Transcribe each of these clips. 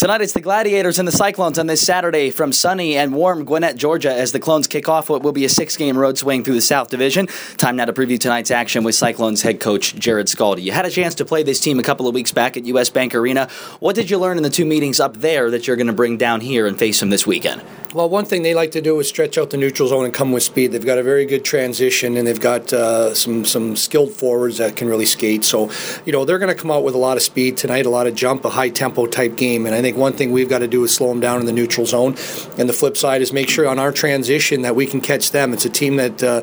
Tonight it's the Gladiators and the Cyclones on this Saturday from sunny and warm Gwinnett, Georgia, as the Clones kick off what will be a six game road swing through the South Division. Time now to preview tonight's action with Cyclones head coach Jarrod Skalde. You had a chance to play this team a couple of weeks back at US Bank Arena. What did you learn in the two meetings up there that you're going to bring down here and face them this weekend? Well, one thing they like to do is stretch out the neutral zone and come with speed. They've got a very good transition, and they've got uh, some some skilled forwards that can really skate. So, you know, they're going to come out with a lot of speed tonight, a lot of jump, a high tempo type game. And I think one thing we've got to do is slow them down in the neutral zone. And the flip side is make sure on our transition that we can catch them. It's a team that uh,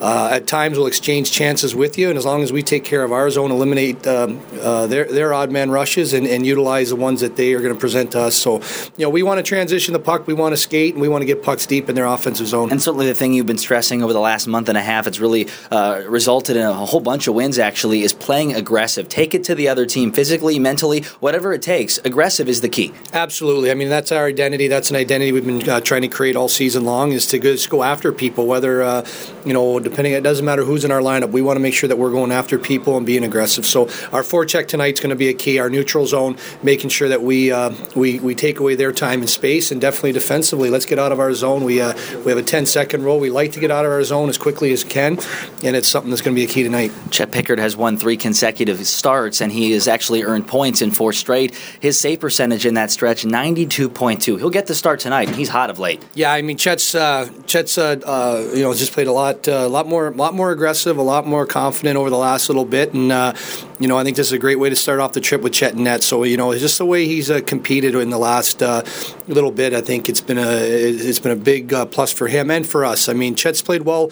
uh, at times will exchange chances with you, and as long as we take care of our zone, eliminate um, uh, their their odd man rushes, and, and utilize the ones that they are going to present to us. So, you know, we want to transition the puck, we want to skate, and we want to get pucks deep in their offensive zone. And certainly the thing you've been stressing over the last month and a half, it's really uh, resulted in a whole bunch of wins. Actually, is playing aggressive. Take it to the other team physically, mentally, whatever it takes. Aggressive is the key. Absolutely. I mean, that's our identity. That's an identity we've been uh, trying to create all season long. Is to just go after people. Whether uh, you know, depending, it doesn't matter who's in our lineup. We want to make sure that we're going after people and being aggressive. So our forecheck tonight is going to be a key. Our neutral zone, making sure that we uh, we we take away their time and space, and definitely defensively. Let's get out of our zone. We uh, we have a 10 second rule. We like to get out of our zone as quickly as can, and it's something that's going to be a key tonight. Chet Pickard has won three consecutive starts, and he has actually earned points in four straight. His save percentage in that stretch, 92.2. He'll get the start tonight, and he's hot of late. Yeah, I mean Chet's uh, Chet's uh, uh, you know just played a lot a lot more lot more aggressive, a lot more confident over the last little bit, and uh, you know I think this is a great way to start off the trip with Chet and net. So you know just the way he's uh, competed in the last uh, little bit, I think it's been a it's been a big plus for him and for us. I mean Chet's played well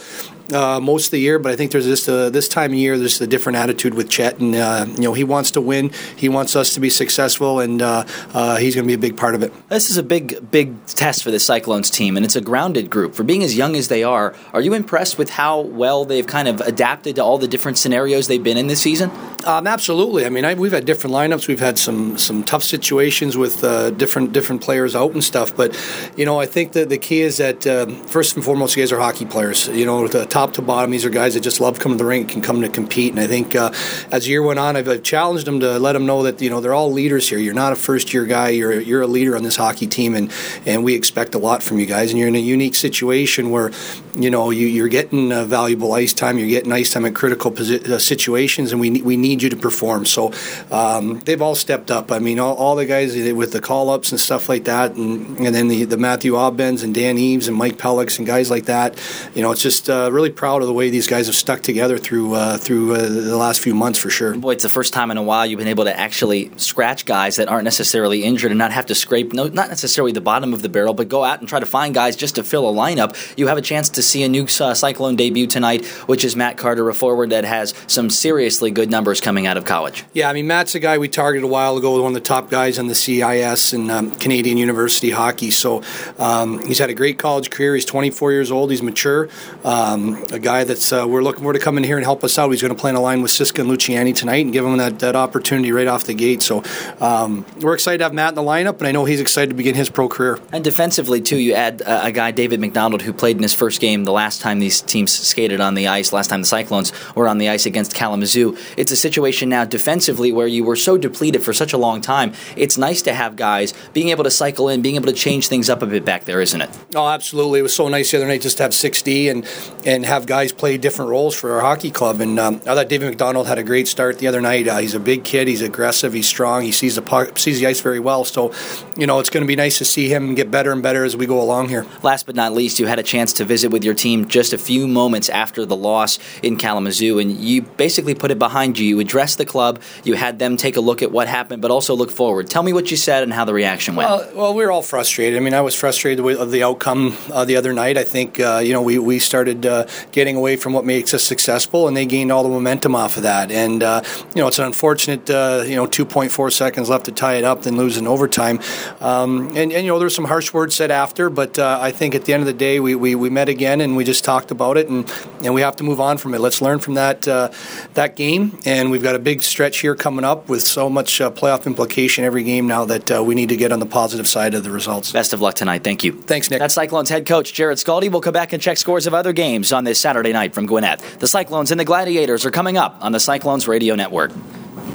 uh, most of the year, but I think there's just a, this time of year there's a different attitude with Chet, and uh, you know he wants to win, he wants us to be successful, and uh, uh he's going to be a big part of it. This is a big, big test for the Cyclones team, and it's a grounded group. For being as young as they are, are you impressed with how well they've kind of adapted to all the different scenarios they've been in this season? Um, absolutely. I mean, I, we've had different lineups. We've had some some tough situations with uh, different different players out and stuff. But you know, I think that the key is that uh, first and foremost, you guys are hockey players. You know, the top to bottom, these are guys that just love coming to the rink and come to compete. And I think uh, as the year went on, I've, I've, challenged them to let them know that you know they're all leaders here. You're not a first year guy. You're you're a leader on this hockey team, and and we expect a lot from you guys. And you're in a unique situation where you know you, are getting uh, valuable ice time. You're getting ice time in critical posi- uh, situations, and we we need you to perform. So um, they've all stepped up. I mean, all, all the guys with the call ups and stuff like that, and and then the the Matthew Obbens and Dan Eves and Mike Pelix and guys like that. You know, it's just uh, really proud of the way these guys have stuck together through uh, through uh, the last few months for sure. Boy, it's the first time in a while you've been able to actually scratch guys that aren't necessarily injured and not have to scrape no, not necessarily the bottom of the barrel, but go out and try to find guys just to fill a lineup. You have a chance to see a new uh, Cyclone debut tonight, which is Matt Carter, a forward that has some seriously good numbers coming out of college. Yeah, I mean Matt's a guy we targeted a while ago, one of the top guys on the CIS and um, Canadian University hockey. So um, he's had a great college career. He's 24 years old. He's mature. Um, a guy that's uh, we're looking for to come in here and help us out. He's going to play in a line with Siska and Luciani tonight and give him that, that opportunity right off the gate. So um, we're excited to have Matt in the lineup, and I know he's excited to begin his pro career. And defensively too, you add uh, a guy David McDonald who played in his first game the last time these teams skated on the ice. Last time the Cyclones were on the ice against Kalamazoo. It's a situation now defensively where you were so depleted for such a long time. It's nice to have guys being able to cycle in, being able to change things up a bit back there, isn't it? Oh, absolutely. It was so nice the other night just to have 6D and and have guys play different roles for our hockey club. And um, I thought David McDonald had a great start the other night. Uh, he's a big kid. He's aggressive. He's strong. He sees the puck, sees the ice very well. So, you know, it's going to be nice to see him get better and better as we go along here. Last but not least, you had a chance to visit with your team just a few moments after the loss in Kalamazoo, and you basically put it behind you. You addressed the club. You had them take a look at what happened, but also look forward. Tell me what you said and how the reaction went. Well, well we were all frustrated. I mean, I was frustrated with the outcome uh, the other night. I think uh, you know we we started uh, getting away from what makes us successful, and they gained all the momentum off of that. And uh, you know, it's an unfortunate uh, you know 2.4 seconds left to tie it up, then lose in overtime. Um, and, and, you know, there's some harsh words said after, but uh, I think at the end of the day, we, we, we met again and we just talked about it, and, and we have to move on from it. Let's learn from that uh, that game, and we've got a big stretch here coming up with so much uh, playoff implication every game now that uh, we need to get on the positive side of the results. Best of luck tonight. Thank you. Thanks, Nick. That's Cyclones head coach Jarrod Skalde. We'll come back and check scores of other games on this Saturday night from Gwinnett. The Cyclones and the Gladiators are coming up on the Cyclones Radio Network.